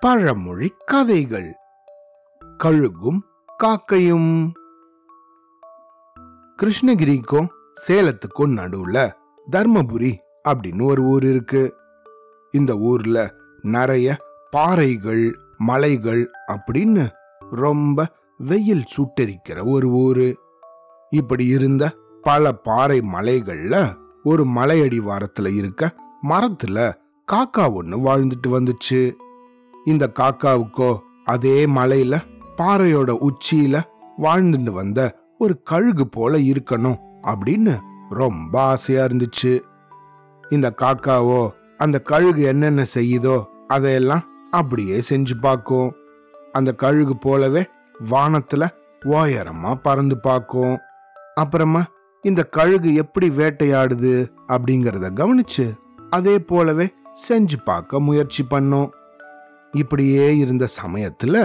பழமொழி கதைகள். கழுகும் காக்கையும். கிருஷ்ணகிரிக்கும் சேலத்துக்கும் நடுவுல தர்மபுரி அப்படின்னு ஒரு ஊர் இருக்கு. இந்த ஊர்ல நிறைய பாறைகள் மலைகள் அப்படின்னு ரொம்ப வெயில் சுட்டரிக்கிற ஒரு ஊரு. இப்படி இருந்த பல பாறை மலைகள்ல ஒரு மலையடிவாரத்துல இருக்க மரத்துல காக்கா ஒன்று வாழ்ந்துட்டு வந்துச்சு. இந்த காக்காவுக்கோ அதே மலையில பாறையோட உச்சியில வாழ்ந்துட்டு வந்த ஒரு கழுகு போல இருக்கணும் அப்படின்னு ரொம்ப ஆசையா இருந்துச்சு. இந்த காக்காவோ அந்த கழுகு என்னென்ன செய்யுதோ அதையெல்லாம் அப்படியே செஞ்சு பார்க்கும். அந்த கழுகு போலவே வானத்துல ஓயரமா பறந்து பார்க்கும். அப்புறமா இந்த கழுகு எப்படி வேட்டையாடுது அப்படிங்கறத கவனிச்சு அதே போலவே செஞ்சு பார்க்க முயற்சி பண்ணோம். இப்படியே இருந்த சமயத்துல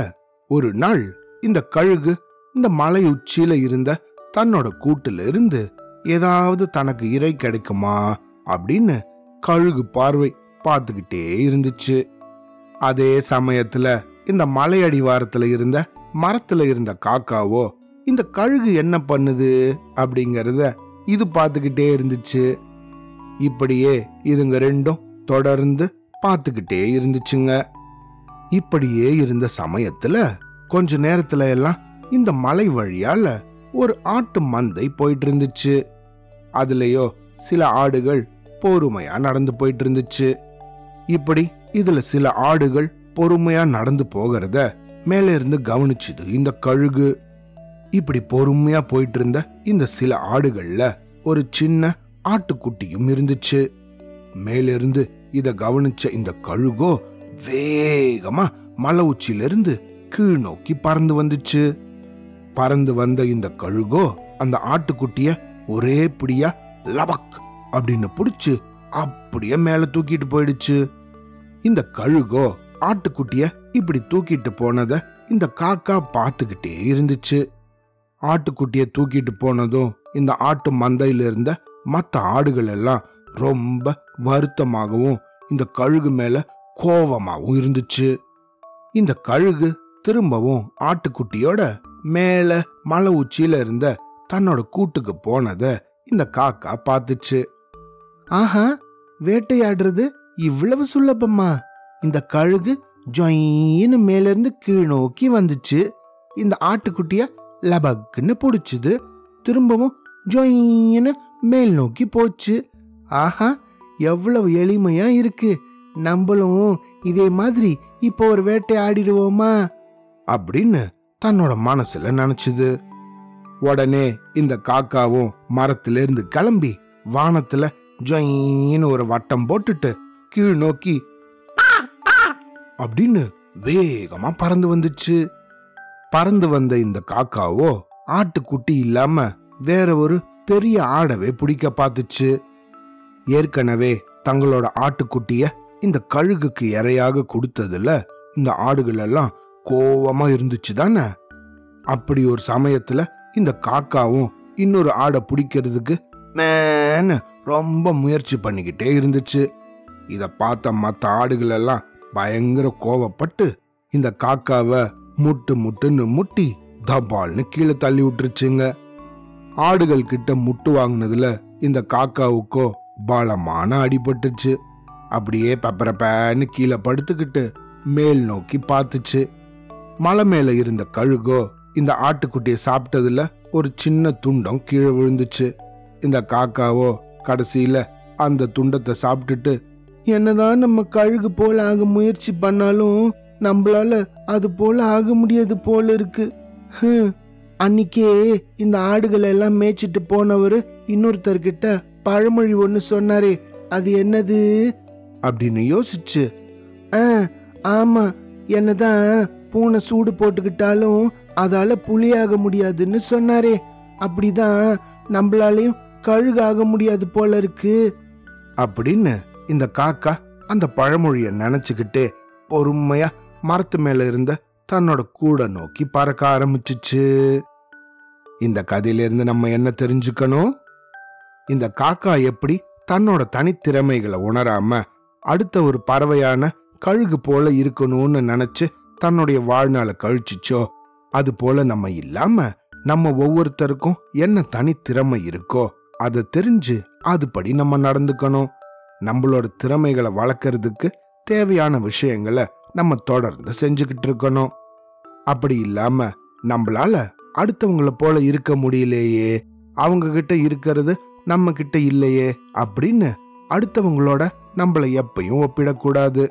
ஒரு நாள் இந்த கழுகு இந்த மலை உச்சியில இருந்த தன்னோட கூட்டுல இருந்து ஏதாவது தனக்கு இறை கிடைக்குமா அப்படின்னு கழுகு பார்வை பார்த்துக்கிட்டே இருந்துச்சு. அதே சமயத்துல இந்த மலை அடிவாரத்துல இருந்த மரத்துல இருந்த காக்காவோ இந்த கழுகு என்ன பண்ணுது அப்படிங்கறத இது பார்த்துக்கிட்டே இருந்துச்சு. இப்படியே இதுங்க ரெண்டும் தொடர்ந்து பார்த்துக்கிட்டே இருந்துச்சுங்க. இப்படியே இருந்த சமயத்துல கொஞ்ச நேரத்துல எல்லாம் இந்த மலை வழியால ஒரு ஆட்டு மந்தை போயிட்டு இருந்துச்சு அதுலயோ சில ஆடுகள் பொறுமையா நடந்து போயிட்டு இருந்துச்சு இப்படி இதுல சில ஆடுகள் பொறுமையா நடந்து போகிறத மேலே இருந்து கவனிச்சுது இந்த கழுகு. இப்படி பொறுமையா போயிட்டு இருந்த இந்த சில ஆடுகள்ல ஒரு சின்ன ஆட்டுக்குட்டியும் இருந்துச்சு. மேலிருந்து இத கவனிச்ச இந்த கழுகோ வேகமா மலை உச்சியிலிருந்து கீழ் நோக்கி பறந்து வந்துச்சு. பறந்து வந்த இந்த கழுகோ அந்த ஆட்டுக்குட்டிய ஒரே பிடியா லபக் அப்படின்னு புடிச்சு அப்படியே மேல தூக்கிட்டு போயிடுச்சு. இந்த கழுகோ ஆட்டுக்குட்டிய இப்படி தூக்கிட்டு போனத இந்த காக்கா பார்த்துக்கிட்டே இருந்துச்சு. ஆட்டுக்குட்டிய தூக்கிட்டு போனதும் இந்த ஆட்டு மந்தையில இருந்த மத்த ஆடுகள் எல்லாம் ரொம்ப வருத்தமாகவும் இந்த கழுகு மேல கோவமாகவும் இருந்துச்சு. இந்த கழுகு திரும்பவும் ஆட்டுக்குட்டியோட மேல மலை உச்சியில இருந்த தன்னோட கூட்டுக்கு போனத இந்த காக்கா பார்த்துச்சு. ஆஹா வேட்டையாடுறது இவ்வளவு சுலபமா? இந்த கழுகு ஜொயின்னு மேல இருந்து கீழ் நோக்கி வந்துச்சு. இந்த ஆட்டுக்குட்டிய லபக்குன்னு பிடிச்சிது. திரும்பவும் ஜொயின்னு மேல் நோக்கி போச்சு. ஆஹா எவ்வளவு எளிமையா இருக்கு. நம்மளும் இதே மாதிரி இப்போ ஒரு வேட்டை ஆடிடுவோமா? அப்படின்னு தன்னோட மனசுல நினைச்சுது. உடனே இந்த காக்காவும் மரத்திலிருந்து கிளம்பி வானத்துல ஜொயின்னு ஒரு வட்டம் போட்டுட்டு கீழ் நோக்கி அப்படின்னு வேகமா பறந்து வந்துச்சு. பறந்து வந்த இந்த காக்காவோ ஆட்டுக்குட்டி இல்லாம வேற ஒரு பெரிய ஆடவே பிடிக்க பார்த்துச்சு. ஏற்கனவே தங்களோட ஆட்டுக்குட்டிய இந்த கழுகுக்கு இரையாக கொடுத்ததுல இந்த ஆடுகள் எல்லாம் கோவமா இருந்துச்சு தானே? அப்படி ஒரு சமயத்துல இந்த காக்காவும் இன்னொரு ஆடை பிடிக்கிறதுக்கு மேன்னு ரொம்ப முயற்சி பண்ணிக்கிட்டே இருந்துச்சு. இத பார்த்த மத்த ஆடுகள் எல்லாம் பயங்கர கோவப்பட்டு இந்த காக்காவை முட்டு முட்டுன்னு முட்டி தபால்னு கீழே தள்ளி விட்டுருச்சுங்க. ஆடுகள் கிட்ட முட்டு வாங்கினதுல இந்த காக்காவுக்கோ பலமான அடிபட்டுச்சு அப்படியே பப்பரப்பேன்னு கீழே படுத்துக்கிட்டு மேல் நோக்கி பார்த்துச்சு. மலை மேல இருந்த கழுகோ இந்த ஆட்டுக்குட்டியை சாப்பிட்டதுல ஒரு சின்ன துண்டம் கீழே விழுந்துச்சு. இந்த காக்காவோ கடைசியில அந்த துண்டத்தை சாப்பிட்டுட்டு என்னதான் நம்ம கழுகு போல ஆக முயற்சி பண்ணாலும் நம்மளால அது போல ஆக முடியாது போல இருக்கு. அன்னிக்கே இந்த ஆடுகளை எல்லாம் மேய்ச்சிட்டு போனவர் இன்னொருத்தர்கிட்ட பழமொழி ஒன்று சொன்னாரே அது என்னது? அப்படின்னு யோசிச்சு. ஆ ஆமா என்னதான் பூனை சூடு போட்டுக்கிட்டாலும் அதால புலியாக முடியாதுன்னு சொன்னாரே அப்படிதான் நம்மளாலையும் கழுகாக முடியாது போல இருக்கு. அப்படின்னு இந்த காக்கா அந்த பழமொழிய நினைச்சுக்கிட்டே பொறுமையா மரத்து மேல இருந்த தன்னோட கூட நோக்கி பறக்க ஆரம்பிச்சுச்சு. இந்த கதையிலிருந்து நம்ம என்ன தெரிஞ்சுக்கணும்? இந்த காக்கா எப்படி தன்னோட தனித்திறமைகளை உணராம அடுத்த ஒரு பறவையான கழுகு போல இருக்கணும்னு நினைச்சு தன்னுடைய வாழ்நாளை கழிச்சுச்சோ? அது போல நம்ம இல்லாம நம்ம ஒவ்வொருத்தருக்கும் என்ன தனித்திறமை இருக்கோ அதை தெரிஞ்சு அதுபடி நம்ம நடந்துக்கணும். நம்மளோட திறமைகளை வளர்க்கறதுக்கு தேவையான விஷயங்களை நம்ம தொடர்ந்து செஞ்சுக்கிட்டு இருக்கணும். அப்படி இல்லாம நம்மளால அடுத்தவங்கள போல இருக்க முடியலையே. அவங்க கிட்ட இருக்கிறது நம்ம கிட்ட இல்லையே அப்படின்னு அடுத்தவங்களோட நம்மளை எப்பயும் ஒப்பிடக்கூடாது.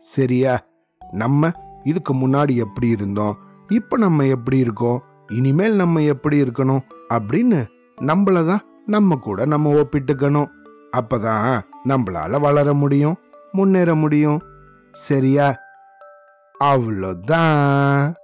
சரியா? நம்ம இதுக்கு முன்னாடி எப்படி இருந்தோம்? இப்ப நம்ம எப்படி இருக்கோம்? இனிமேல் நம்ம எப்படி இருக்கணும்? அப்படின்னு நம்மள தான் நம்ம கூட நம்ம ஒப்பிட்டுக்கணும். அப்பதான் நம்மளால வளர முடியும் முன்னேற முடியும். சரியா? Avlodan.